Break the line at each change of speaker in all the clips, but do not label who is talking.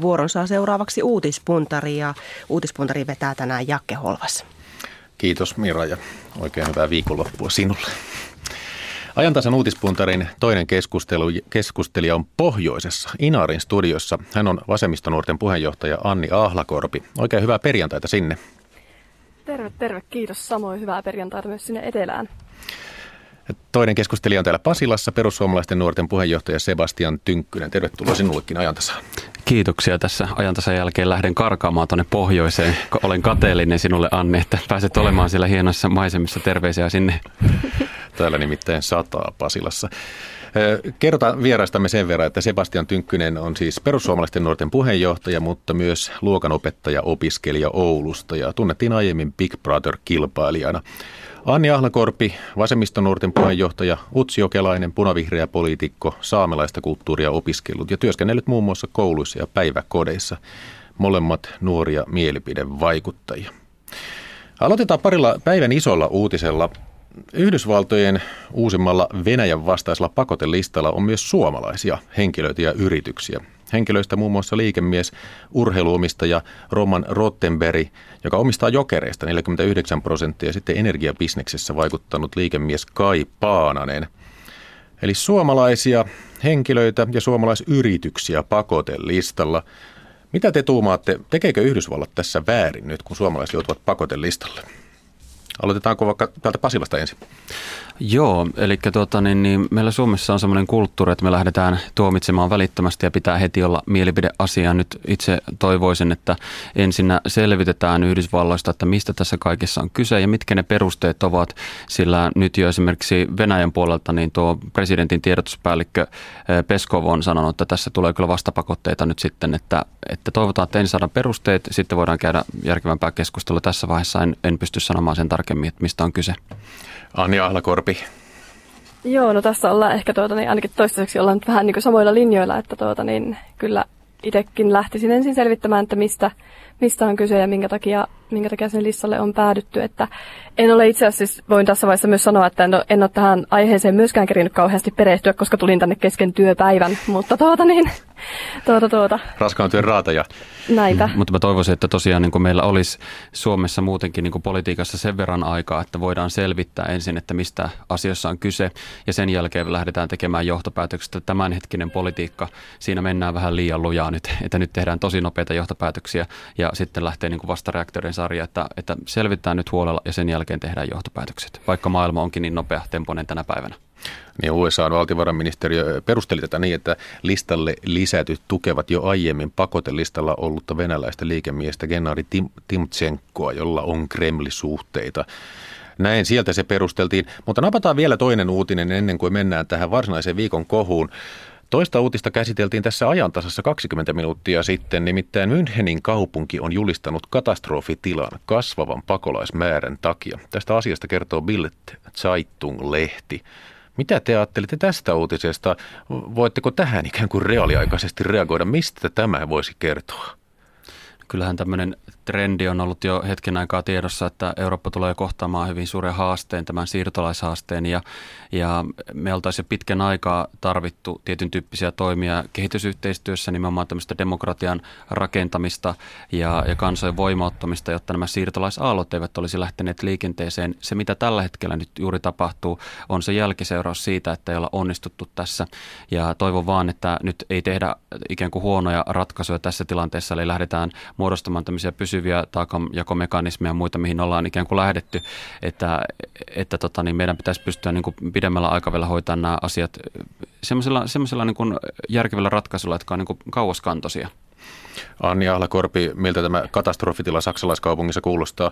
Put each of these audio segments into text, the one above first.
Vuoron saa seuraavaksi uutispuntari ja uutispuntari vetää tänään Jakke Holvas.
Kiitos Mira ja oikein hyvää viikonloppua sinulle. Ajantasan uutispuntarin toinen keskustelu, keskustelija on pohjoisessa Inarin studiossa. Hän on vasemmistonuorten puheenjohtaja Anni Ahlakorpi. Oikein hyvää perjantaita sinne.
Terve, terve. Kiitos. Samoin hyvää perjantaita myös sinne etelään.
Toinen keskustelija on täällä Pasilassa, perussuomalaisten nuorten puheenjohtaja Sebastian Tynkkynen. Tervetuloa sinullekin ajantasaan.
Kiitoksia tässä ajantasan jälkeen. Lähden karkaamaan tuonne pohjoiseen. Olen kateellinen sinulle Anni, että pääset olemaan siellä hienossa maisemissa. Terveisiä sinne.
Täällä nimittäin sataa Pasilassa. Kerrotaan vieraistamme sen verran, että Sebastian Tynkkynen on siis perussuomalaisten nuorten puheenjohtaja, mutta myös luokanopettaja opiskelija Oulusta ja tunnettiin aiemmin Big Brother-kilpailijana. Anni Ahlakorpi, vasemmistonuorten puheenjohtaja, Utsi Jokelainen, punavihreä poliitikko, saamelaista kulttuuria opiskellut ja työskennellyt muun muassa kouluissa ja päiväkodeissa. Molemmat nuoria mielipidevaikuttajia. Aloitetaan parilla päivän isolla uutisella. Yhdysvaltojen uusimmalla Venäjän vastaisella pakotelistalla on myös suomalaisia henkilöitä ja yrityksiä. Henkilöistä muun muassa liikemies, urheiluomistaja Roman Rottenberg, joka omistaa jokereista 49 prosenttia, ja sitten energiabisneksessä vaikuttanut liikemies Kai Paananen. Eli suomalaisia henkilöitä ja suomalaisyrityksiä pakotelistalla. Mitä te tuumaatte, tekeekö Yhdysvallat tässä väärin nyt, kun suomalaiset joutuvat pakotelistalle? Aloitetaanko vaikka täältä Pasilasta ensin?
Joo, eli tuota, niin, niin, meillä Suomessa on sellainen kulttuuri, että me lähdetään tuomitsemaan välittömästi ja pitää heti olla mielipideasia. Nyt itse toivoisin, että ensinnä selvitetään Yhdysvalloista, että mistä tässä kaikessa on kyse ja mitkä ne perusteet ovat, sillä nyt jo esimerkiksi Venäjän puolelta niin tuo presidentin tiedotuspäällikkö eh, Peskov on sanonut, että tässä tulee kyllä vastapakotteita nyt sitten, että, että toivotaan, että ensin saadaan perusteet, sitten voidaan käydä järkevämpää keskustelua. Tässä vaiheessa en, en pysty sanomaan sen tarkemmin, että mistä on kyse.
Anja Ahlakorpi.
Joo, no tässä ollaan ehkä tuota, niin ainakin toistaiseksi ollaan vähän niin kuin samoilla linjoilla, että tuota, niin kyllä itsekin lähtisin ensin selvittämään, että mistä, mistä on kyse ja minkä takia, minkä takia sen listalle on päädytty. Että en ole itse asiassa, voin tässä vaiheessa myös sanoa, että en ole, en ole tähän aiheeseen myöskään kerinyt kauheasti perehtyä, koska tulin tänne kesken työpäivän, mutta tuota niin, tuota tuota.
Raskaan työn raataja.
Näitä.
Mm, mutta mä toivoisin, että tosiaan niin meillä olisi Suomessa muutenkin niin politiikassa sen verran aikaa, että voidaan selvittää ensin, että mistä asioissa on kyse ja sen jälkeen lähdetään tekemään johtopäätökset, että tämänhetkinen politiikka, siinä mennään vähän liian lujaa nyt, että nyt tehdään tosi nopeita johtopäätöksiä ja sitten lähtee niin vastareaktorin sarja, että, että selvitetään nyt huolella ja sen jälkeen tehdään johtopäätökset, vaikka maailma onkin niin nopea tempoinen tänä päivänä.
Niin USA valtiovarainministeriö perusteli tätä niin, että listalle lisätyt tukevat jo aiemmin pakotelistalla ollutta venäläistä liikemiestä Gennari Tim- Timtsenkoa, jolla on Kremlisuhteita. Näin sieltä se perusteltiin, mutta napataan vielä toinen uutinen ennen kuin mennään tähän varsinaiseen viikon kohuun. Toista uutista käsiteltiin tässä ajantasassa 20 minuuttia sitten, nimittäin Münchenin kaupunki on julistanut katastrofitilan kasvavan pakolaismäärän takia. Tästä asiasta kertoo Bild Zeitung-lehti. Mitä te ajattelitte tästä uutisesta? Voitteko tähän ikään kuin reaaliaikaisesti reagoida? Mistä tämä voisi kertoa?
Kyllähän tämmöinen trendi on ollut jo hetken aikaa tiedossa, että Eurooppa tulee kohtaamaan hyvin suuren haasteen, tämän siirtolaishaasteen ja, ja me oltaisiin jo pitkän aikaa tarvittu tietyn tyyppisiä toimia kehitysyhteistyössä, nimenomaan tämmöistä demokratian rakentamista ja, ja kansojen voimauttamista, jotta nämä siirtolaisaallot eivät olisi lähteneet liikenteeseen. Se, mitä tällä hetkellä nyt juuri tapahtuu, on se jälkiseuraus siitä, että ei olla onnistuttu tässä ja toivon vaan, että nyt ei tehdä ikään kuin huonoja ratkaisuja tässä tilanteessa, eli lähdetään muodostamaan tämmöisiä pysyviä taakanjakomekanismeja ja muita, mihin ollaan ikään kuin lähdetty, että, että tota, niin meidän pitäisi pystyä niin kuin pidemmällä aikavälillä hoitamaan nämä asiat semmoisella, semmoisella niin kuin järkevällä ratkaisulla, jotka on niin kuin kauaskantoisia.
Anni Ahlakorpi, miltä tämä katastrofitila saksalaiskaupungissa kuulostaa?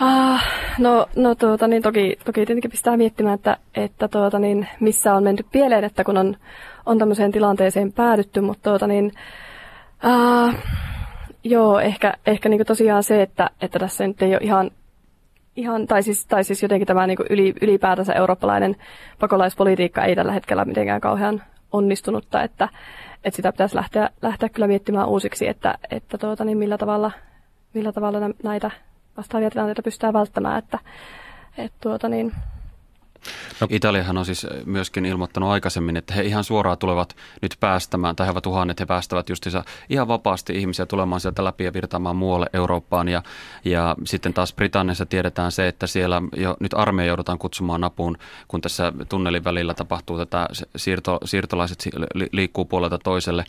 Ah, no, no tuota, niin toki, toki tietenkin pistää miettimään, että, että tuota, niin, missä on mennyt pieleen, että kun on, on tämmöiseen tilanteeseen päädytty, mutta tuota, niin, Uh, joo, ehkä, ehkä niin tosiaan se, että, että tässä nyt ei ole ihan, ihan tai, siis, tai siis jotenkin tämä niin yli, ylipäätänsä eurooppalainen pakolaispolitiikka ei tällä hetkellä mitenkään kauhean onnistunutta, että, että sitä pitäisi lähteä, lähteä kyllä miettimään uusiksi, että, että tuota, niin millä tavalla, millä tavalla näitä vastaavia tilanteita pystytään välttämään, että, että tuota, niin,
No. Italiahan on siis myöskin ilmoittanut aikaisemmin, että he ihan suoraan tulevat nyt päästämään, tai he ovat tuhannet, he päästävät justiinsa ihan vapaasti ihmisiä tulemaan sieltä läpi ja virtaamaan muualle Eurooppaan. Ja, ja sitten taas Britanniassa tiedetään se, että siellä jo nyt armeija joudutaan kutsumaan apuun, kun tässä tunnelin välillä tapahtuu tätä siirto, siirtolaiset liikkuu puolelta toiselle.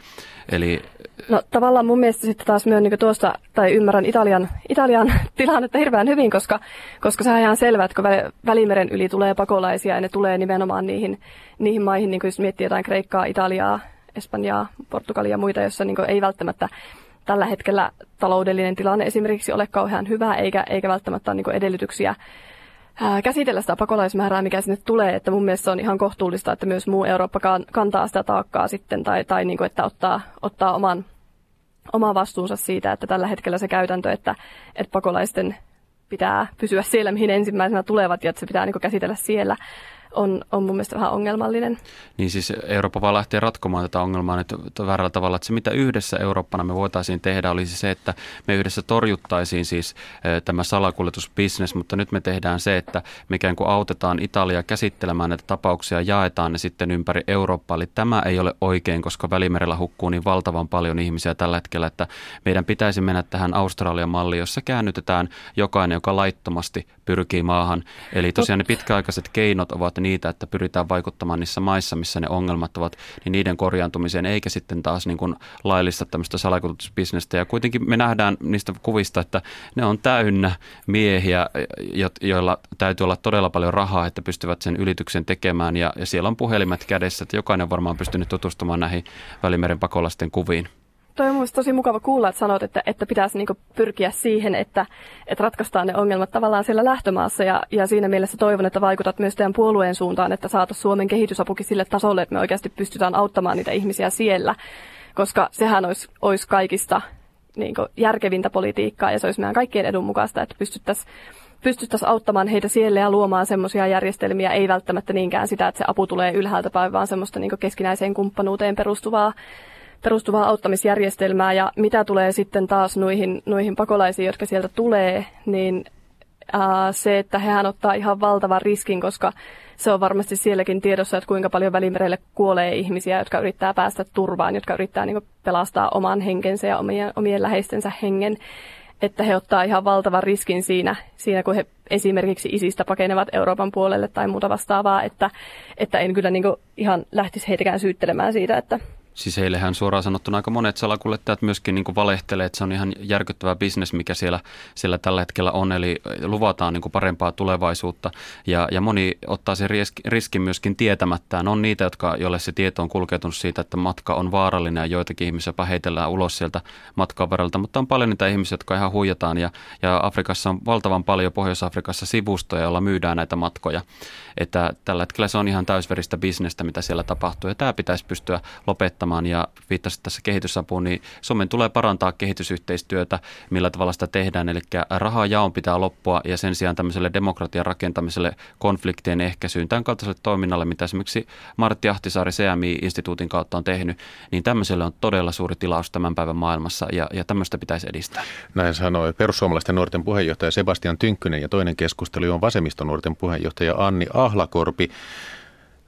Eli
No tavallaan mun mielestä sitten taas myön niin tuosta, tai ymmärrän Italian, Italian tilannetta hirveän hyvin, koska, koska se on ihan selvä, että kun Välimeren yli tulee pakolaisia ja ne tulee nimenomaan niihin, niihin maihin, niin kuin jos miettii jotain Kreikkaa, Italiaa, Espanjaa, Portugalia ja muita, joissa niin ei välttämättä tällä hetkellä taloudellinen tilanne esimerkiksi ole kauhean hyvä, eikä, eikä välttämättä ole niin edellytyksiä käsitellä sitä pakolaismäärää, mikä sinne tulee. Että mun mielestä se on ihan kohtuullista, että myös muu Eurooppa kantaa sitä taakkaa sitten, tai, tai niin kuin, että ottaa, ottaa oman, oma vastuunsa siitä, että tällä hetkellä se käytäntö, että, että pakolaisten pitää pysyä siellä, mihin ensimmäisenä tulevat, ja että se pitää niin käsitellä siellä, on, on mun mielestä vähän ongelmallinen.
Niin siis Eurooppa vaan lähtee ratkomaan tätä ongelmaa nyt väärällä tavalla, että se mitä yhdessä Eurooppana me voitaisiin tehdä olisi se, että me yhdessä torjuttaisiin siis tämä salakuljetusbisnes, mutta nyt me tehdään se, että me ikään kuin autetaan Italia käsittelemään näitä tapauksia, jaetaan ne sitten ympäri Eurooppaa. Eli tämä ei ole oikein, koska Välimerellä hukkuu niin valtavan paljon ihmisiä tällä hetkellä, että meidän pitäisi mennä tähän Australian malliin, jossa käännytetään jokainen, joka laittomasti pyrkii maahan. Eli tosiaan ne pitkäaikaiset keinot ovat niitä, että pyritään vaikuttamaan niissä maissa, missä ne ongelmat ovat, niin niiden korjaantumiseen, eikä sitten taas niin kuin laillista tämmöistä salakuljetusbisnestä. Ja kuitenkin me nähdään niistä kuvista, että ne on täynnä miehiä, joilla täytyy olla todella paljon rahaa, että pystyvät sen ylityksen tekemään. Ja, ja siellä on puhelimet kädessä, että jokainen varmaan pystynyt tutustumaan näihin Välimeren pakolaisten kuviin.
Toi on tosi mukava kuulla, että sanot, että, että pitäisi niinku pyrkiä siihen, että, että ratkaistaan ne ongelmat tavallaan siellä lähtömaassa. Ja, ja siinä mielessä toivon, että vaikutat myös teidän puolueen suuntaan, että saataisiin Suomen kehitysapukin sille tasolle, että me oikeasti pystytään auttamaan niitä ihmisiä siellä. Koska sehän olisi, olisi kaikista niin järkevintä politiikkaa ja se olisi meidän kaikkien edun mukaista, että pystyttäisiin pystyttäisiin auttamaan heitä siellä ja luomaan semmoisia järjestelmiä, ei välttämättä niinkään sitä, että se apu tulee ylhäältä päin, vaan semmoista niin keskinäiseen kumppanuuteen perustuvaa perustuvaa auttamisjärjestelmää ja mitä tulee sitten taas noihin, noihin pakolaisiin, jotka sieltä tulee, niin ää, se, että hehän ottaa ihan valtavan riskin, koska se on varmasti sielläkin tiedossa, että kuinka paljon välimerelle kuolee ihmisiä, jotka yrittää päästä turvaan, jotka yrittää niin pelastaa oman henkensä ja omien, omien läheistensä hengen. Että he ottaa ihan valtavan riskin siinä, siinä kun he esimerkiksi isistä pakenevat Euroopan puolelle tai muuta vastaavaa, että, että en kyllä niin ihan lähtisi heitäkään syyttelemään siitä, että
Siis heillehän suoraan sanottuna aika monet salakuljettajat myöskin niin kuin valehtelee, että se on ihan järkyttävä bisnes, mikä siellä, siellä tällä hetkellä on, eli luvataan niin kuin parempaa tulevaisuutta. Ja, ja moni ottaa sen riskin myöskin tietämättään. On niitä, jotka, joille se tieto on kulkeutunut siitä, että matka on vaarallinen ja joitakin ihmisiä heitellään ulos sieltä matkan varrelta, mutta on paljon niitä ihmisiä, jotka ihan huijataan ja, ja Afrikassa on valtavan paljon Pohjois-Afrikassa sivustoja, joilla myydään näitä matkoja. Että tällä hetkellä se on ihan täysveristä bisnestä, mitä siellä tapahtuu ja tämä pitäisi pystyä lopettamaan parantamaan ja viittasit tässä kehitysapuun, niin Suomen tulee parantaa kehitysyhteistyötä, millä tavalla sitä tehdään. Eli rahaa jaon pitää loppua ja sen sijaan tämmöiselle demokratian rakentamiselle, konfliktien ehkäisyyn, tämän kaltaiselle toiminnalle, mitä esimerkiksi Martti Ahtisaari CMI-instituutin kautta on tehnyt, niin tämmöiselle on todella suuri tilaus tämän päivän maailmassa ja, ja tämmöistä pitäisi edistää.
Näin sanoi perussuomalaisten nuorten puheenjohtaja Sebastian Tynkkynen ja toinen keskustelu on vasemmistonuorten puheenjohtaja Anni Ahlakorpi.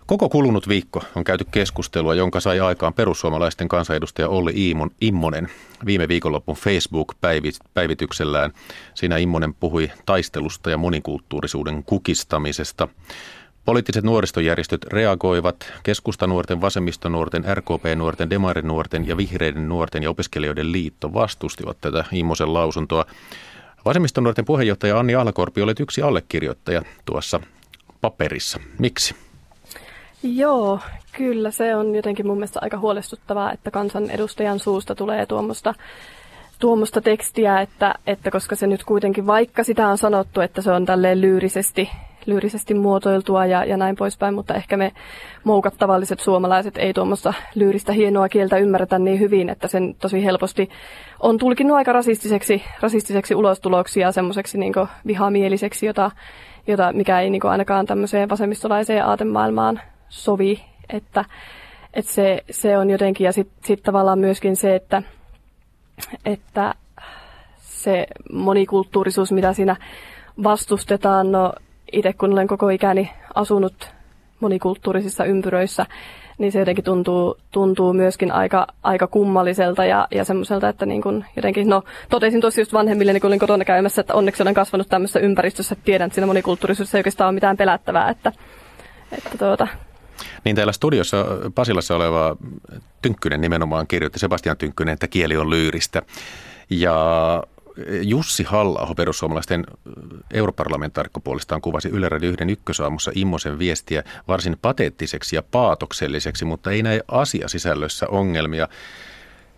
Koko kulunut viikko on käyty keskustelua, jonka sai aikaan perussuomalaisten kansanedustaja Olli Immonen viime viikonlopun Facebook-päivityksellään. Siinä Immonen puhui taistelusta ja monikulttuurisuuden kukistamisesta. Poliittiset nuoristojärjestöt reagoivat. Keskustanuorten, vasemmistonuorten, RKP-nuorten, Demarinuorten ja Vihreiden nuorten ja opiskelijoiden liitto vastustivat tätä Immosen lausuntoa. Vasemmistonuorten puheenjohtaja Anni Ahlakorpi olet yksi allekirjoittaja tuossa paperissa. Miksi?
Joo, kyllä se on jotenkin mun mielestä aika huolestuttavaa, että kansanedustajan suusta tulee tuommoista tuommoista tekstiä, että, että koska se nyt kuitenkin, vaikka sitä on sanottu, että se on tälleen lyyrisesti, lyyrisesti muotoiltua ja, ja näin poispäin, mutta ehkä me moukat tavalliset suomalaiset ei tuommoista lyyristä hienoa kieltä ymmärretä niin hyvin, että sen tosi helposti on tulkinnut aika rasistiseksi, rasistiseksi ulostuloksi ja semmoiseksi niin vihamieliseksi, jota, jota mikä ei niin ainakaan tämmöiseen vasemmistolaiseen aatemaailmaan sovi, että, että se, se on jotenkin, ja sitten sit tavallaan myöskin se, että, että se monikulttuurisuus, mitä siinä vastustetaan, no itse kun olen koko ikäni asunut monikulttuurisissa ympyröissä, niin se jotenkin tuntuu, tuntuu myöskin aika, aika kummalliselta ja, ja semmoiselta, että niin kun jotenkin, no totesin tuossa just vanhemmille, niin kun olin kotona käymässä, että onneksi olen kasvanut tämmöisessä ympäristössä, että tiedän, että siinä monikulttuurisuudessa ei oikeastaan ole mitään pelättävää, että, että tuota,
niin täällä studiossa Pasilassa oleva Tynkkynen nimenomaan kirjoitti, Sebastian Tynkkynen, että kieli on lyyristä. Ja Jussi halla perussuomalaisten europarlamentaarikko puolestaan kuvasi Yle Radio 1 ykkösaamussa Immosen viestiä varsin pateettiseksi ja paatokselliseksi, mutta ei näe asiasisällössä ongelmia.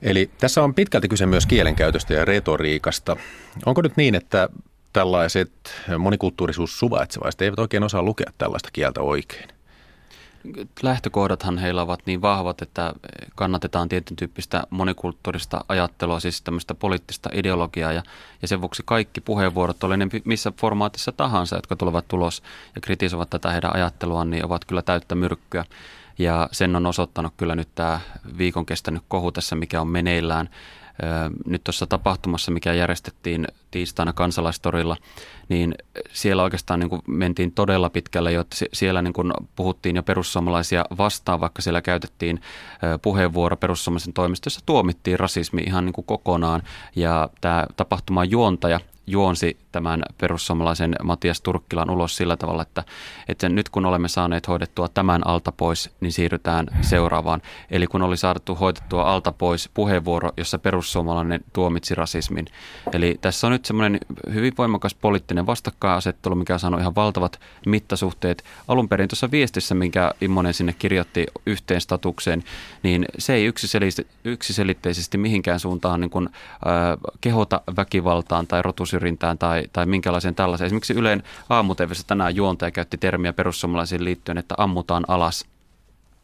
Eli tässä on pitkälti kyse myös kielenkäytöstä ja retoriikasta. Onko nyt niin, että tällaiset monikulttuurisuussuvaitsevaiset eivät oikein osaa lukea tällaista kieltä oikein?
Lähtökohdathan heillä ovat niin vahvat, että kannatetaan tietyn tyyppistä monikulttuurista ajattelua, siis tämmöistä poliittista ideologiaa ja, ja sen vuoksi kaikki puheenvuorot, oli ne missä formaatissa tahansa, jotka tulevat tulos ja kritisoivat tätä heidän ajatteluaan, niin ovat kyllä täyttä myrkkyä. Ja sen on osoittanut kyllä nyt tämä viikon kestänyt kohu tässä, mikä on meneillään nyt tuossa tapahtumassa, mikä järjestettiin tiistaina kansalaistorilla, niin siellä oikeastaan niin kuin mentiin todella pitkälle, jotta siellä niin kuin puhuttiin jo perussuomalaisia vastaan, vaikka siellä käytettiin puheenvuoro perussuomalaisen toimistossa, tuomittiin rasismi ihan niin kuin kokonaan. Ja tämä tapahtuman juontaja juonsi tämän perussuomalaisen Matias Turkkilan ulos sillä tavalla, että, että nyt kun olemme saaneet hoidettua tämän alta pois, niin siirrytään seuraavaan. Eli kun oli saatu hoidettua alta pois puheenvuoro, jossa perussuomalainen tuomitsi rasismin. Eli tässä on nyt semmoinen hyvin voimakas poliittinen vastakkainasettelu, mikä on saanut ihan valtavat mittasuhteet. Alun perin tuossa viestissä, minkä Immonen sinne kirjoitti yhteen statukseen, niin se ei yksiselitteisesti mihinkään suuntaan niin kuin, äh, kehota väkivaltaan tai rotusyrjintään tai, tai minkälaiseen tällaiseen. Esimerkiksi Yleen aamutevissä tänään juontaja käytti termiä perussuomalaisiin liittyen, että ammutaan alas.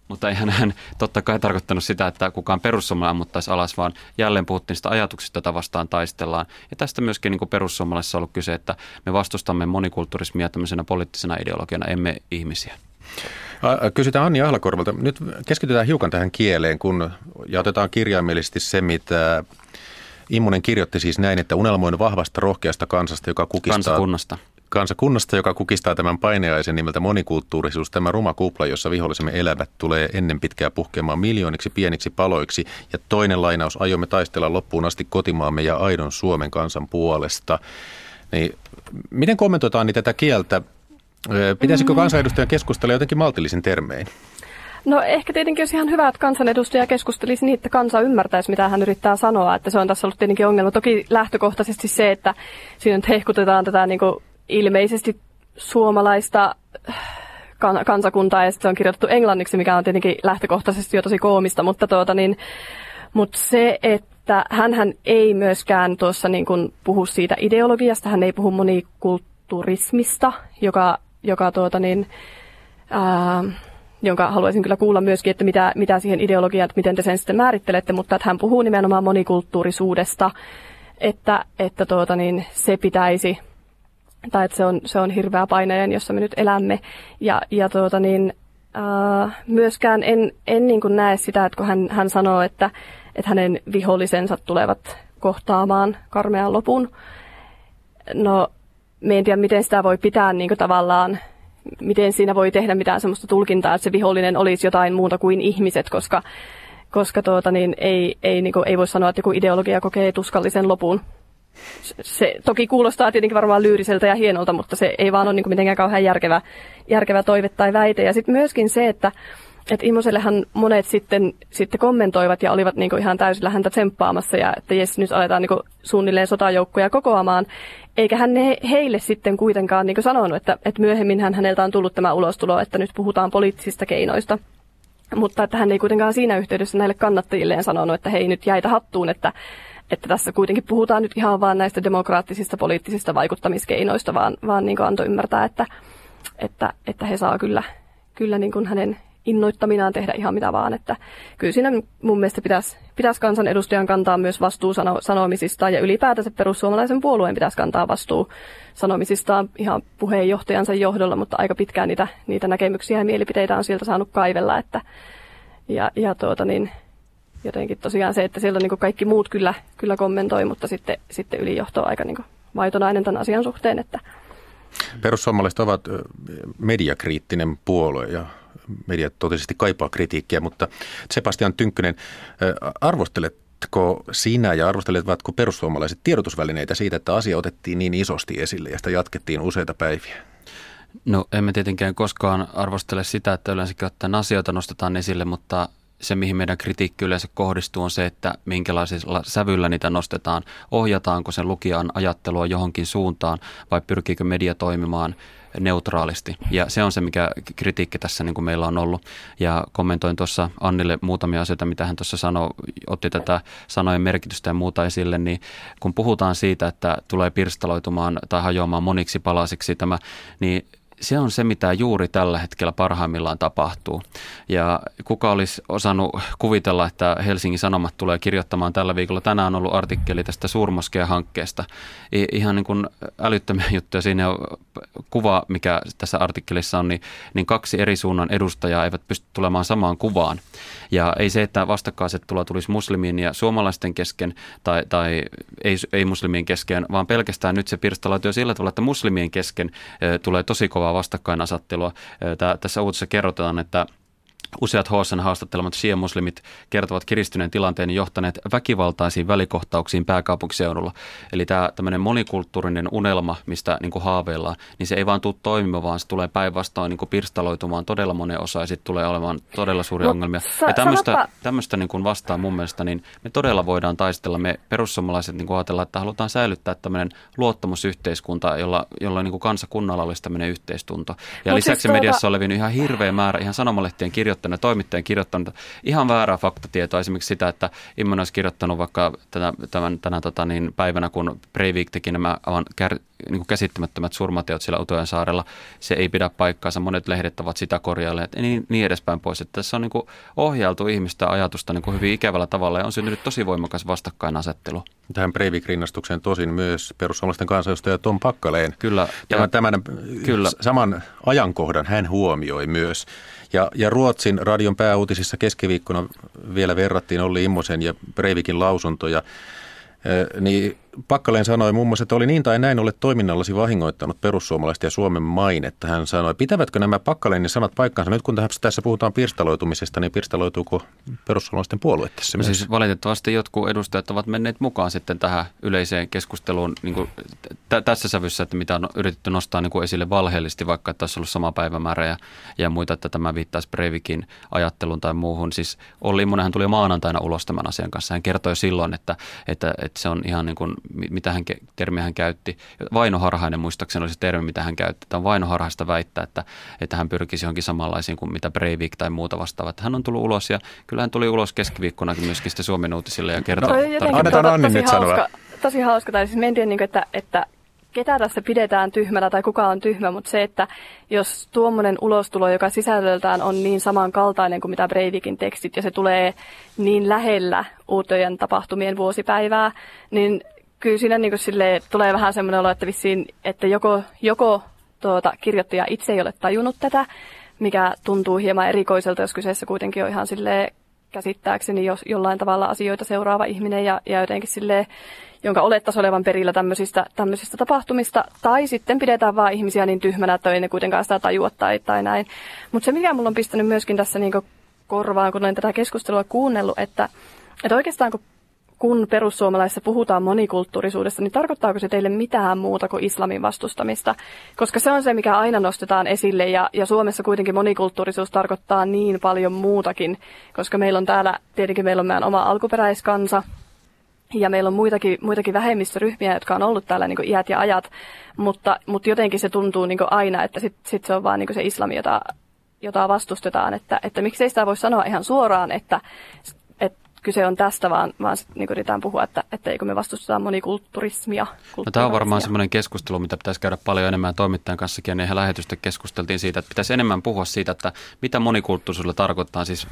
Mutta eihän hän totta kai tarkoittanut sitä, että kukaan perussuomalainen ammuttaisi alas, vaan jälleen puhuttiin sitä ajatuksista, jota vastaan taistellaan. Ja tästä myöskin niin perussuomalaisissa on ollut kyse, että me vastustamme monikulturismia tämmöisenä poliittisena ideologiana, emme ihmisiä.
Kysytään Anni Ahlakorvalta. Nyt keskitytään hiukan tähän kieleen, kun ja otetaan kirjaimellisesti se, mitä Immonen kirjoitti siis näin, että unelmoin vahvasta rohkeasta kansasta, joka kukistaa...
Kansakunnasta.
Kansakunnasta, joka kukistaa tämän paineaisen nimeltä monikulttuurisuus, tämä ruma kupla, jossa vihollisemme elävät tulee ennen pitkää puhkeamaan miljooniksi pieniksi paloiksi. Ja toinen lainaus, aiomme taistella loppuun asti kotimaamme ja aidon Suomen kansan puolesta. Niin, miten kommentoitaan niin tätä kieltä? Pitäisikö mm. kansanedustajan keskustella jotenkin maltillisin termein?
No ehkä tietenkin olisi ihan hyvä, että kansanedustaja keskustelisi niin, että kansa ymmärtäisi, mitä hän yrittää sanoa. Että se on tässä ollut tietenkin ongelma. Toki lähtökohtaisesti se, että siinä nyt hehkutetaan tätä niin kuin ilmeisesti suomalaista äh, kansakuntaa ja sitten se on kirjoitettu englanniksi, mikä on tietenkin lähtökohtaisesti jo tosi koomista, mutta, tuota niin, mutta se, että hän ei myöskään tuossa niin kuin puhu siitä ideologiasta, hän ei puhu monikulturismista, joka, joka tuota niin, ää, jonka haluaisin kyllä kuulla myöskin, että mitä, mitä siihen ideologiaan, että miten te sen sitten määrittelette, mutta että hän puhuu nimenomaan monikulttuurisuudesta, että, että tuota, niin se pitäisi, tai että se on, se on hirveä paineen, jossa me nyt elämme. Ja, ja tuota, niin, äh, myöskään en, en niin kuin näe sitä, että kun hän, hän sanoo, että, että hänen vihollisensa tulevat kohtaamaan karmean lopun. No, me en tiedä, miten sitä voi pitää niin kuin tavallaan miten siinä voi tehdä mitään sellaista tulkintaa, että se vihollinen olisi jotain muuta kuin ihmiset, koska, koska tuota, niin ei, ei, niin kuin, ei voi sanoa, että joku ideologia kokee tuskallisen lopun. Se toki kuulostaa tietenkin varmaan lyyriseltä ja hienolta, mutta se ei vaan ole niin kuin mitenkään kauhean järkevä, järkevä toive tai väite. Ja sitten myöskin se, että että Immosellehan monet sitten, sitten kommentoivat ja olivat niin ihan täysillä häntä tsemppaamassa ja että jes, nyt aletaan niin suunnilleen sotajoukkoja kokoamaan. Eikä hän he, heille sitten kuitenkaan niin sanonut, että, että myöhemmin hän häneltä on tullut tämä ulostulo, että nyt puhutaan poliittisista keinoista. Mutta että hän ei kuitenkaan siinä yhteydessä näille kannattajilleen sanonut, että hei nyt jäitä hattuun, että, että tässä kuitenkin puhutaan nyt ihan vain näistä demokraattisista poliittisista vaikuttamiskeinoista, vaan, vaan niin antoi ymmärtää, että, että, että he saa kyllä, kyllä niin kuin hänen innoittaminaan tehdä ihan mitä vaan. Että kyllä siinä mun mielestä pitäisi, pitäisi kansanedustajan kantaa myös vastuu sano, sanomisistaan ja ylipäätänsä perussuomalaisen puolueen pitäisi kantaa vastuu sanomisistaan ihan puheenjohtajansa johdolla, mutta aika pitkään niitä, niitä näkemyksiä ja mielipiteitä on sieltä saanut kaivella. Että, ja, ja tuota niin, jotenkin tosiaan se, että siellä niin kaikki muut kyllä, kyllä kommentoi, mutta sitten, sitten ylijohto on aika niin vaitonainen tämän asian suhteen, että
Perussuomalaiset ovat mediakriittinen puolue ja media totisesti kaipaa kritiikkiä, mutta Sebastian Tynkkynen, arvosteletko sinä ja arvostelevatko perussuomalaiset tiedotusvälineitä siitä, että asia otettiin niin isosti esille ja sitä jatkettiin useita päiviä?
No emme tietenkään koskaan arvostele sitä, että yleensäkin ottaen asioita nostetaan esille, mutta se, mihin meidän kritiikki yleensä kohdistuu, on se, että minkälaisilla sävyllä niitä nostetaan. Ohjataanko sen lukijan ajattelua johonkin suuntaan vai pyrkiikö media toimimaan neutraalisti. Ja se on se, mikä kritiikki tässä niin kuin meillä on ollut. Ja kommentoin tuossa Annille muutamia asioita, mitä hän tuossa sanoi, otti tätä sanojen merkitystä ja muuta esille, niin kun puhutaan siitä, että tulee pirstaloitumaan tai hajoamaan moniksi palasiksi tämä, niin se on se, mitä juuri tällä hetkellä parhaimmillaan tapahtuu. Ja kuka olisi osannut kuvitella, että Helsingin Sanomat tulee kirjoittamaan tällä viikolla. Tänään on ollut artikkeli tästä Suurmoskea-hankkeesta. Ihan niin kuin älyttömiä juttuja. Siinä on kuva, mikä tässä artikkelissa on, niin, niin kaksi eri suunnan edustajaa eivät pysty tulemaan samaan kuvaan. Ja ei se, että vastakkaisettelua tulisi muslimien ja suomalaisten kesken tai, tai ei, ei muslimien kesken, vaan pelkästään nyt se pirstaloituu sillä tavalla, että muslimien kesken tulee tosi kovaa vastakkainasettelua. E, tässä uutisessa kerrotaan, että Useat HSN haastattelemat shia-muslimit kertovat kiristyneen tilanteen johtaneet väkivaltaisiin välikohtauksiin pääkaupunkiseudulla. Eli tämä tämmöinen monikulttuurinen unelma, mistä niin kuin haaveillaan, niin se ei vaan tule toimimaan, vaan se tulee päinvastoin niin kuin pirstaloitumaan todella monen osa ja sitten tulee olemaan todella suuria no, ongelmia. Sa- ja tämmöistä, sanoppa... tämmöistä niin kuin vastaan mun mielestä, niin me todella voidaan taistella. Me perussuomalaiset niin kuin ajatellaan, että halutaan säilyttää tämmöinen luottamusyhteiskunta, jolla, jolla niin kuin kansakunnalla olisi tämmöinen yhteistunto. Ja no, lisäksi siis mediassa tuota... olevin ihan hirveä määrä ihan sanomalehtien kirjoittajia kirjoittanut, toimittajan kirjoittanut ihan väärää faktatietoa. Esimerkiksi sitä, että Immonen olisi kirjoittanut vaikka tänä, tämän, tänä tota, niin päivänä, kun Breivik teki nämä aivan kär, niin kuin käsittämättömät surmateot siellä Utojen saarella. Se ei pidä paikkaansa. Monet lehdet ovat sitä korjailleet ja niin, niin edespäin pois. Että tässä on niin kuin ohjailtu ihmistä ajatusta niin kuin hyvin ikävällä tavalla ja on syntynyt tosi voimakas vastakkainasettelu.
Tähän Breivik-rinnastukseen tosin myös perussuomalaisten kansanedustaja Tom Pakkaleen.
Kyllä.
Tämän, tämän kyllä. saman ajankohdan hän huomioi myös. Ja, ja Ruotsin radion pääuutisissa keskiviikkona vielä verrattiin Olli Immosen ja Breivikin lausuntoja. Niin Pakkaleen sanoi muun muassa, että oli niin tai näin olet toiminnallasi vahingoittanut perussuomalaista ja Suomen mainetta. Hän sanoi, pitävätkö nämä Pakkaleen sanat paikkansa? Nyt kun tässä puhutaan pirstaloitumisesta, niin pirstaloituuko perussuomalaisten puolue tässä
no Siis valitettavasti jotkut edustajat ovat menneet mukaan sitten tähän yleiseen keskusteluun niin kuin t- tässä sävyssä, että mitä on yritetty nostaa niin kuin esille valheellisesti, vaikka että olisi ollut sama päivämäärä ja, ja muita, että tämä viittaisi Breivikin ajattelun tai muuhun. Siis Olli Immonenhan tuli maanantaina ulos tämän asian kanssa. Hän kertoi silloin, että, että, että se on ihan niin kuin mitä hän, termiä hän käytti. Vainoharhainen muistaakseni oli se termi, mitä hän käytti. Tämä on vainoharhaista väittää, että, että hän pyrkisi johonkin samanlaisiin kuin mitä Breivik tai muuta vastaavaa. Hän on tullut ulos ja kyllä hän tuli ulos keskiviikkonakin myöskin sitten Suomen uutisille ja kertoi.
No, annetaan Anni nyt sanoa.
Tosi hauska, tai siis mentiin, niin kuin, että, että ketä tässä pidetään tyhmänä tai kuka on tyhmä, mutta se, että jos tuommoinen ulostulo, joka sisällöltään on niin samankaltainen kuin mitä Breivikin tekstit, ja se tulee niin lähellä uutojen tapahtumien vuosipäivää, niin kyllä siinä niin sille tulee vähän semmoinen olo, että vissiin, että joko, joko tuota, kirjoittaja itse ei ole tajunnut tätä, mikä tuntuu hieman erikoiselta, jos kyseessä kuitenkin on ihan sille käsittääkseni jos jollain tavalla asioita seuraava ihminen ja, ja jotenkin sille jonka olettaisi olevan perillä tämmöisistä, tämmöisistä tapahtumista, tai sitten pidetään vaan ihmisiä niin tyhmänä, että ei ne kuitenkaan sitä tajua tai, tai näin. Mutta se, mikä mulla on pistänyt myöskin tässä niin korvaan, kun olen tätä keskustelua kuunnellut, että, että oikeastaan kun kun perussuomalaisissa puhutaan monikulttuurisuudesta, niin tarkoittaako se teille mitään muuta kuin islamin vastustamista? Koska se on se, mikä aina nostetaan esille ja, ja Suomessa kuitenkin monikulttuurisuus tarkoittaa niin paljon muutakin, koska meillä on täällä, tietenkin meillä on meidän oma alkuperäiskansa, ja meillä on muitakin, muitakin vähemmistöryhmiä, jotka on ollut täällä niin iät ja ajat, mutta, mutta jotenkin se tuntuu niin aina, että sitten sit se on vaan niin se islami, jota, jota vastustetaan. Että, että miksei sitä voi sanoa ihan suoraan, että kyse on tästä, vaan, vaan sit, niin yritetään puhua, että, että eikö me vastustetaan monikulturismia.
No, tämä on varmaan semmoinen keskustelu, mitä pitäisi käydä paljon enemmän toimittajan kanssa. Ja ihan lähetystä keskusteltiin siitä, että pitäisi enemmän puhua siitä, että mitä monikulttuurisuudella tarkoittaa. Siis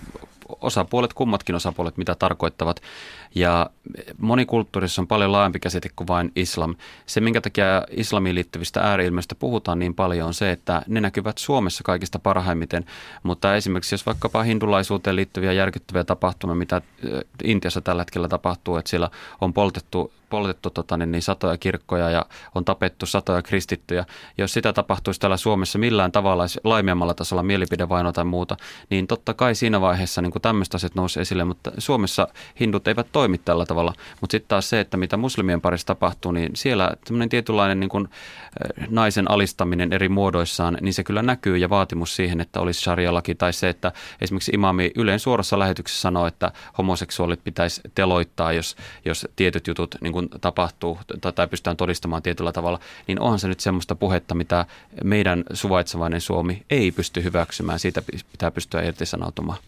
osapuolet, kummatkin osapuolet, mitä tarkoittavat. Ja monikulttuurissa on paljon laajempi käsite kuin vain islam. Se, minkä takia islamiin liittyvistä ääriilmiöistä puhutaan niin paljon, on se, että ne näkyvät Suomessa kaikista parhaimmiten. Mutta esimerkiksi jos vaikkapa hindulaisuuteen liittyviä järkyttäviä tapahtumia, mitä Intiassa tällä hetkellä tapahtuu, että siellä on poltettu poltettu tota, niin, niin satoja kirkkoja ja on tapettu satoja kristittyjä. Jos sitä tapahtuisi täällä Suomessa millään tavalla laimiammalla tasolla mielipidevaino tai muuta, niin totta kai siinä vaiheessa niin tämmöistä asiat nousi esille, mutta Suomessa hindut eivät toimi tällä tavalla. Mutta sitten taas se, että mitä muslimien parissa tapahtuu, niin siellä tämmöinen tietynlainen niin kuin, naisen alistaminen eri muodoissaan, niin se kyllä näkyy ja vaatimus siihen, että olisi sharia-laki tai se, että esimerkiksi imami yleen suorassa lähetyksessä sanoo, että homoseksuaalit pitäisi teloittaa, jos, jos tietyt jutut niin kuin tapahtuu tai pystytään todistamaan tietyllä tavalla, niin onhan se nyt semmoista puhetta, mitä meidän suvaitsevainen Suomi ei pysty hyväksymään. Siitä pitää pystyä irtisanoutumaan.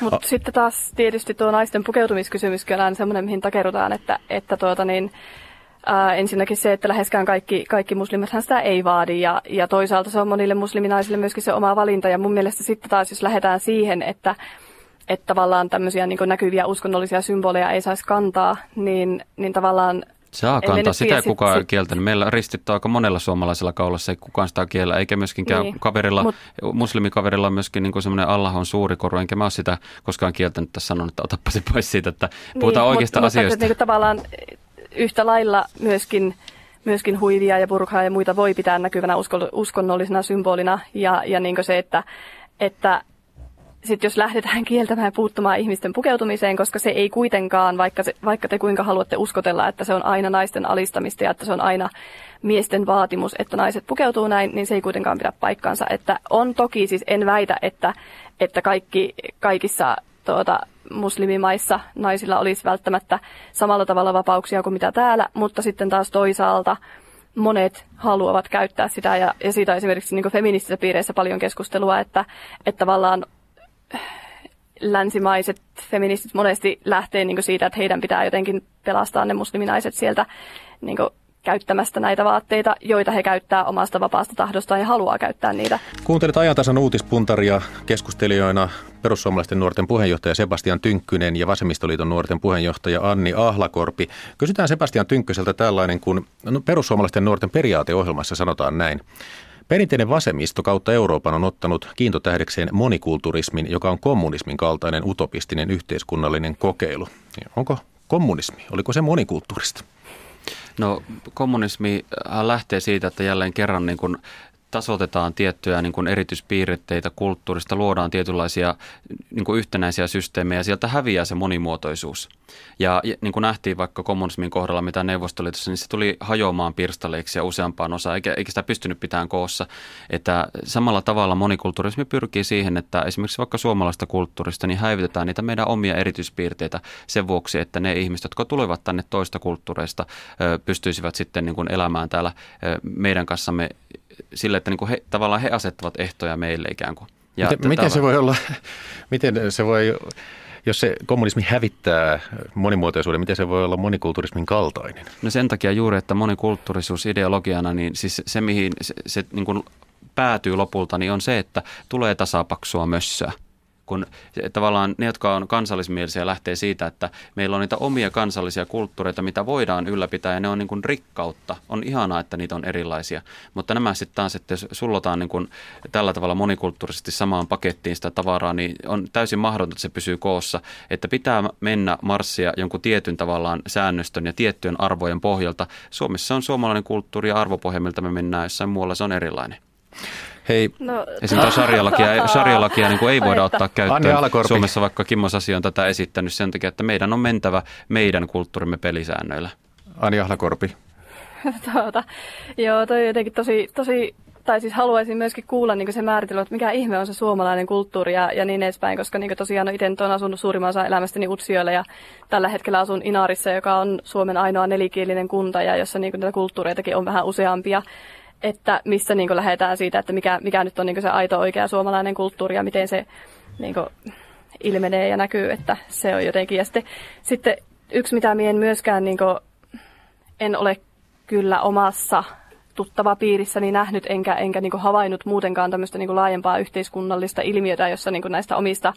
Mutta oh. sitten taas tietysti tuo naisten pukeutumiskysymys on semmoinen, mihin takerutaan, että, että tuota niin, ää, ensinnäkin se, että läheskään kaikki, kaikki muslimithan sitä ei vaadi ja, ja toisaalta se on monille musliminaisille myöskin se oma valinta ja mun mielestä sitten taas, jos lähdetään siihen, että että tavallaan tämmöisiä niin näkyviä uskonnollisia symboleja ei saisi kantaa, niin, niin tavallaan
Saa kantaa, sitä ei kukaan sit, kieltänyt. Meillä ristitty aika monella suomalaisella kaulassa, ei kukaan sitä kiellä, eikä myöskin niin, kaverilla, mut, muslimikaverilla on myöskin niin semmoinen Allah on suuri koru, enkä mä ole sitä koskaan kieltänyt tässä sanonut, että otapa se pois siitä, että niin, puhutaan niin, oikeista mut, asioista.
Mutta niin tavallaan yhtä lailla myöskin, myöskin huivia ja burkaa ja muita voi pitää näkyvänä uskonnollisena symbolina. Ja, ja niin se, että, että sitten jos lähdetään kieltämään puuttumaan ihmisten pukeutumiseen, koska se ei kuitenkaan, vaikka, se, vaikka te kuinka haluatte uskotella, että se on aina naisten alistamista ja että se on aina miesten vaatimus, että naiset pukeutuu näin, niin se ei kuitenkaan pidä paikkaansa. Että on toki, siis en väitä, että, että kaikki, kaikissa tuota, muslimimaissa naisilla olisi välttämättä samalla tavalla vapauksia kuin mitä täällä, mutta sitten taas toisaalta monet haluavat käyttää sitä ja, ja siitä on esimerkiksi niin feministisissä piireissä paljon keskustelua, että, että tavallaan länsimaiset feministit monesti lähtee niin siitä, että heidän pitää jotenkin pelastaa ne musliminaiset sieltä niin käyttämästä näitä vaatteita, joita he käyttää omasta vapaasta tahdostaan ja haluaa käyttää niitä.
Kuuntelit ajantasan uutispuntaria keskustelijoina perussuomalaisten nuorten puheenjohtaja Sebastian Tynkkynen ja Vasemmistoliiton nuorten puheenjohtaja Anni Ahlakorpi. Kysytään Sebastian Tynkkyseltä tällainen, kun no, perussuomalaisten nuorten periaateohjelmassa sanotaan näin. Perinteinen vasemmisto kautta Euroopan on ottanut kiintotähdekseen monikulturismin, joka on kommunismin kaltainen utopistinen yhteiskunnallinen kokeilu. Onko kommunismi, oliko se monikulttuurista?
No kommunismi lähtee siitä, että jälleen kerran niin kuin tasotetaan tiettyjä niin kuin erityispiirteitä kulttuurista, luodaan tietynlaisia niin kuin yhtenäisiä systeemejä, sieltä häviää se monimuotoisuus. Ja niin kuin nähtiin vaikka kommunismin kohdalla, mitä Neuvostoliitossa, niin se tuli hajoamaan pirstaleiksi ja useampaan osaan, eikä, eikä sitä pystynyt pitämään koossa. Että samalla tavalla monikulturismi pyrkii siihen, että esimerkiksi vaikka suomalaista kulttuurista, niin häivytetään niitä meidän omia erityispiirteitä sen vuoksi, että ne ihmiset, jotka tulevat tänne toista kulttuureista, pystyisivät sitten niin kuin elämään täällä meidän kanssamme sille, että niin kuin he, tavallaan he asettavat ehtoja meille ikään kuin.
Ja miten, miten se voi olla, miten se voi, jos se kommunismi hävittää monimuotoisuuden, miten se voi olla monikulturismin kaltainen?
No sen takia juuri, että monikulttuurisuus ideologiana, niin siis se mihin se, se niin kuin päätyy lopulta, niin on se, että tulee tasapaksua mössöä kun tavallaan ne, jotka on kansallismielisiä, lähtee siitä, että meillä on niitä omia kansallisia kulttuureita, mitä voidaan ylläpitää ja ne on niin kuin rikkautta. On ihanaa, että niitä on erilaisia, mutta nämä sitten taas, että jos sullotaan niin kuin tällä tavalla monikulttuurisesti samaan pakettiin sitä tavaraa, niin on täysin mahdotonta, että se pysyy koossa, että pitää mennä marssia jonkun tietyn tavallaan säännöstön ja tiettyjen arvojen pohjalta. Suomessa on suomalainen kulttuuri ja arvopohja, miltä me mennään, jossain muualla se on erilainen.
Hei.
No. Esimerkiksi sarjalakia, sarjalakia niin kuin ei voida ottaa käyttöön. Suomessa vaikka Kimmo Sasi on tätä esittänyt sen takia, että meidän on mentävä meidän kulttuurimme pelisäännöillä.
Ani Ahlakorpi.
tuota, joo, toi jotenkin tosi, tosi tai siis haluaisin myöskin kuulla niin se määritelmä, että mikä ihme on se suomalainen kulttuuri ja, ja niin edespäin, koska niin tosiaan no, itse olen asunut suurimman osa elämästäni Utsjoella ja tällä hetkellä asun Inaarissa, joka on Suomen ainoa nelikielinen kunta ja jossa niin näitä kulttuureitakin on vähän useampia että missä niin lähdetään siitä, että mikä, mikä nyt on niin se aito oikea suomalainen kulttuuri ja miten se niin ilmenee ja näkyy, että se on jotenkin. Ja sitten, sitten yksi, mitä minä en myöskään niin kuin, en ole kyllä omassa tuttava piirissäni nähnyt, enkä, enkä niin havainnut muutenkaan tämmöistä niin laajempaa yhteiskunnallista ilmiötä, jossa niin näistä omista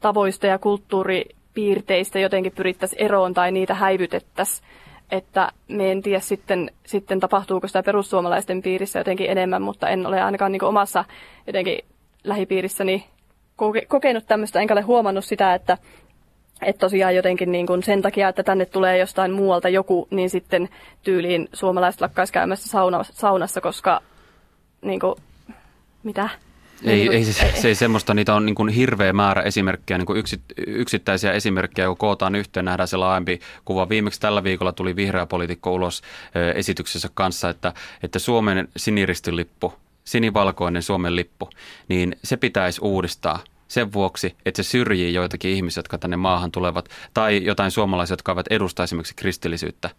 tavoista ja kulttuuripiirteistä jotenkin pyrittäisiin eroon tai niitä häivytettäisiin. Että me en tiedä sitten, sitten tapahtuuko sitä perussuomalaisten piirissä jotenkin enemmän, mutta en ole ainakaan niin omassa jotenkin lähipiirissäni koke- kokenut tämmöistä, enkä ole huomannut sitä, että, että tosiaan jotenkin niin kuin sen takia, että tänne tulee jostain muualta joku, niin sitten tyyliin suomalaiset lakkaisi käymässä sauna, saunassa, koska niin kuin, mitä?
Ei, ei, se, se ei semmoista, niitä on niin kuin hirveä määrä esimerkkejä, niin kuin yksi, yksittäisiä esimerkkejä, kun kootaan yhteen, nähdään se laajempi kuva. Viimeksi tällä viikolla tuli vihreä poliitikko ulos esityksessä kanssa, että, että Suomen siniristilippu, sinivalkoinen Suomen lippu, niin se pitäisi uudistaa – sen vuoksi, että se syrjii joitakin ihmisiä, jotka tänne maahan tulevat, tai jotain suomalaisia, jotka eivät edusta esimerkiksi kristillisyyttä.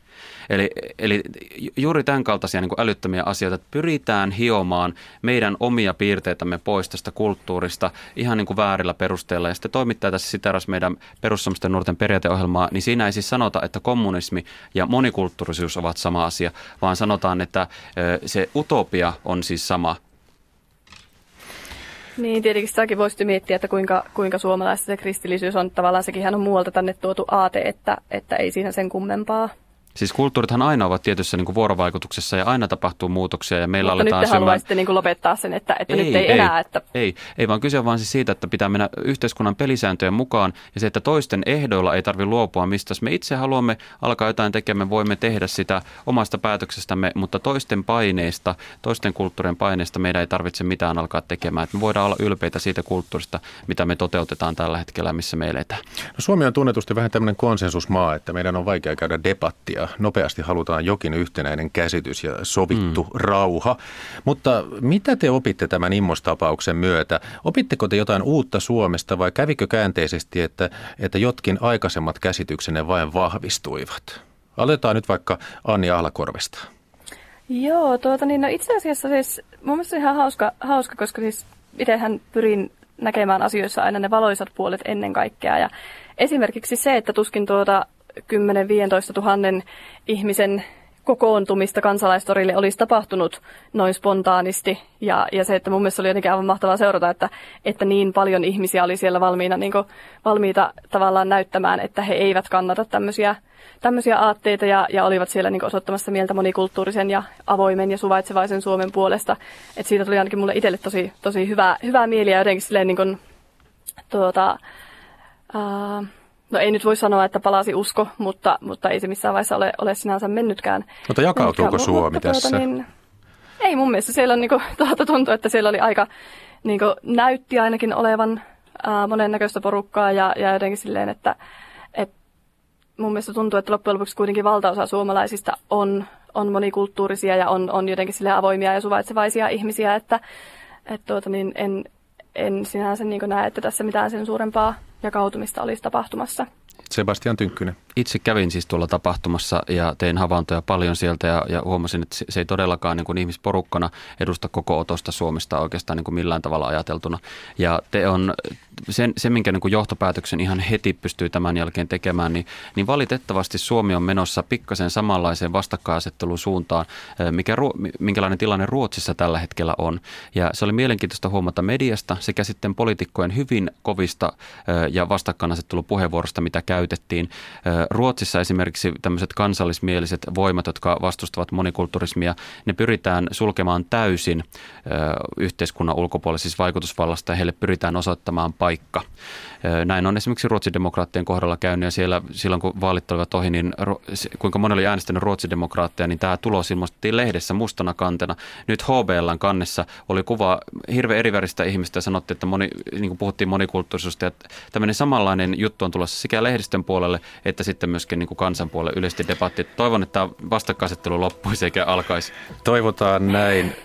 Eli, eli juuri tämän kaltaisia niin kuin älyttömiä asioita, että pyritään hiomaan meidän omia piirteitämme pois tästä kulttuurista ihan niin kuin väärillä perusteilla. Ja sitten toimittaja tässä siteras meidän perussuomisten nuorten periaateohjelmaa, niin siinä ei siis sanota, että kommunismi ja monikulttuurisuus ovat sama asia, vaan sanotaan, että se utopia on siis sama
niin, tietenkin sitäkin voisi miettiä, että kuinka, kuinka suomalaista se kristillisyys on. Tavallaan sekin on muualta tänne tuotu aate, että, että ei siinä sen kummempaa.
Siis kulttuurithan aina ovat tietyssä niin kuin vuorovaikutuksessa ja aina tapahtuu muutoksia ja meillä
Mutta
aletaan
nyt te haluaisitte niin kuin lopettaa sen, että, että ei, nyt ei, ei enää. Että...
Ei, ei, vaan kyse on vaan siis siitä, että pitää mennä yhteiskunnan pelisääntöjen mukaan ja se, että toisten ehdoilla ei tarvitse luopua mistä. Jos me itse haluamme alkaa jotain tekemään, me voimme tehdä sitä omasta päätöksestämme, mutta toisten paineista, toisten kulttuurien paineista meidän ei tarvitse mitään alkaa tekemään. Että me voidaan olla ylpeitä siitä kulttuurista, mitä me toteutetaan tällä hetkellä, missä me eletään.
No, Suomi on tunnetusti vähän tämmöinen konsensusmaa, että meidän on vaikea käydä debattia ja nopeasti halutaan jokin yhtenäinen käsitys ja sovittu mm. rauha. Mutta mitä te opitte tämän immostapauksen myötä? Opitteko te jotain uutta Suomesta vai kävikö käänteisesti, että, että jotkin aikaisemmat käsityksenne vain vahvistuivat? Aletaan nyt vaikka Anni Ahlakorvesta.
Joo, tuota, niin no itse asiassa siis mun mielestä ihan hauska, hauska koska siis itsehän pyrin näkemään asioissa aina ne valoisat puolet ennen kaikkea. Ja esimerkiksi se, että tuskin tuota 10-15 tuhannen ihmisen kokoontumista kansalaistorille olisi tapahtunut noin spontaanisti. Ja, ja se, että mun mielestä oli jotenkin aivan mahtavaa seurata, että, että niin paljon ihmisiä oli siellä valmiina, niin kuin, valmiita tavallaan näyttämään, että he eivät kannata tämmöisiä, tämmöisiä aatteita ja, ja olivat siellä niin osoittamassa mieltä monikulttuurisen ja avoimen ja suvaitsevaisen Suomen puolesta. Et siitä tuli ainakin mulle itselle tosi, tosi hyvää, hyvää mieliä jotenkin silleen niin kuin, tuota, uh, No ei nyt voi sanoa, että palasi usko, mutta, mutta ei se missään vaiheessa ole, ole sinänsä mennytkään.
Mutta jakautuuko mennytkään. Suomi mutta, tässä? Tuota, niin,
ei mun mielestä. Siellä on niinku, tuota, tuntuu, että siellä oli aika, niinku, näytti ainakin olevan ää, monennäköistä porukkaa ja, ja jotenkin silleen, että et, mun mielestä tuntuu, että loppujen lopuksi kuitenkin valtaosa suomalaisista on, on monikulttuurisia ja on, on jotenkin sille avoimia ja suvaitsevaisia ihmisiä, että et, tuota, niin en, en sinänsä niin näe, että tässä mitään sen suurempaa jakautumista olisi tapahtumassa.
Sebastian Tynkkynen.
Itse kävin siis tuolla tapahtumassa ja tein havaintoja paljon sieltä ja, ja huomasin, että se ei todellakaan niin kuin ihmisporukkana edusta koko otosta Suomesta oikeastaan niin kuin millään tavalla ajateltuna. Ja te on sen, se, minkä niin kuin johtopäätöksen ihan heti pystyy tämän jälkeen tekemään, niin, niin valitettavasti Suomi on menossa pikkasen samanlaiseen vastakkainasetteluun suuntaan, mikä, minkälainen tilanne Ruotsissa tällä hetkellä on. Ja se oli mielenkiintoista huomata mediasta sekä sitten poliitikkojen hyvin kovista ja vastakkainasettelupuheenvuorosta, mitä käytettiin. Ruotsissa esimerkiksi tämmöiset kansallismieliset voimat, jotka vastustavat monikulturismia, ne pyritään sulkemaan täysin yhteiskunnan ulkopuolelle, siis vaikutusvallasta ja heille pyritään osoittamaan paikka. Näin on esimerkiksi ruotsidemokraattien kohdalla käynyt ja siellä silloin kun vaalit olivat ohi, niin kuinka moni oli äänestänyt ruotsidemokraatteja, niin tämä tulos ilmoitettiin lehdessä mustana kantena. Nyt HBLn kannessa oli kuva hirveän eriväristä ihmistä ja sanottiin, että moni, niin kuin puhuttiin monikulttuurisuudesta ja tämmöinen samanlainen juttu on tulossa sekä lehdistön puolelle että sitten myöskin niin kuin kansan puolelle yleisesti debatti. Toivon, että vastakkainasettelu loppuisi eikä alkaisi.
Toivotaan näin.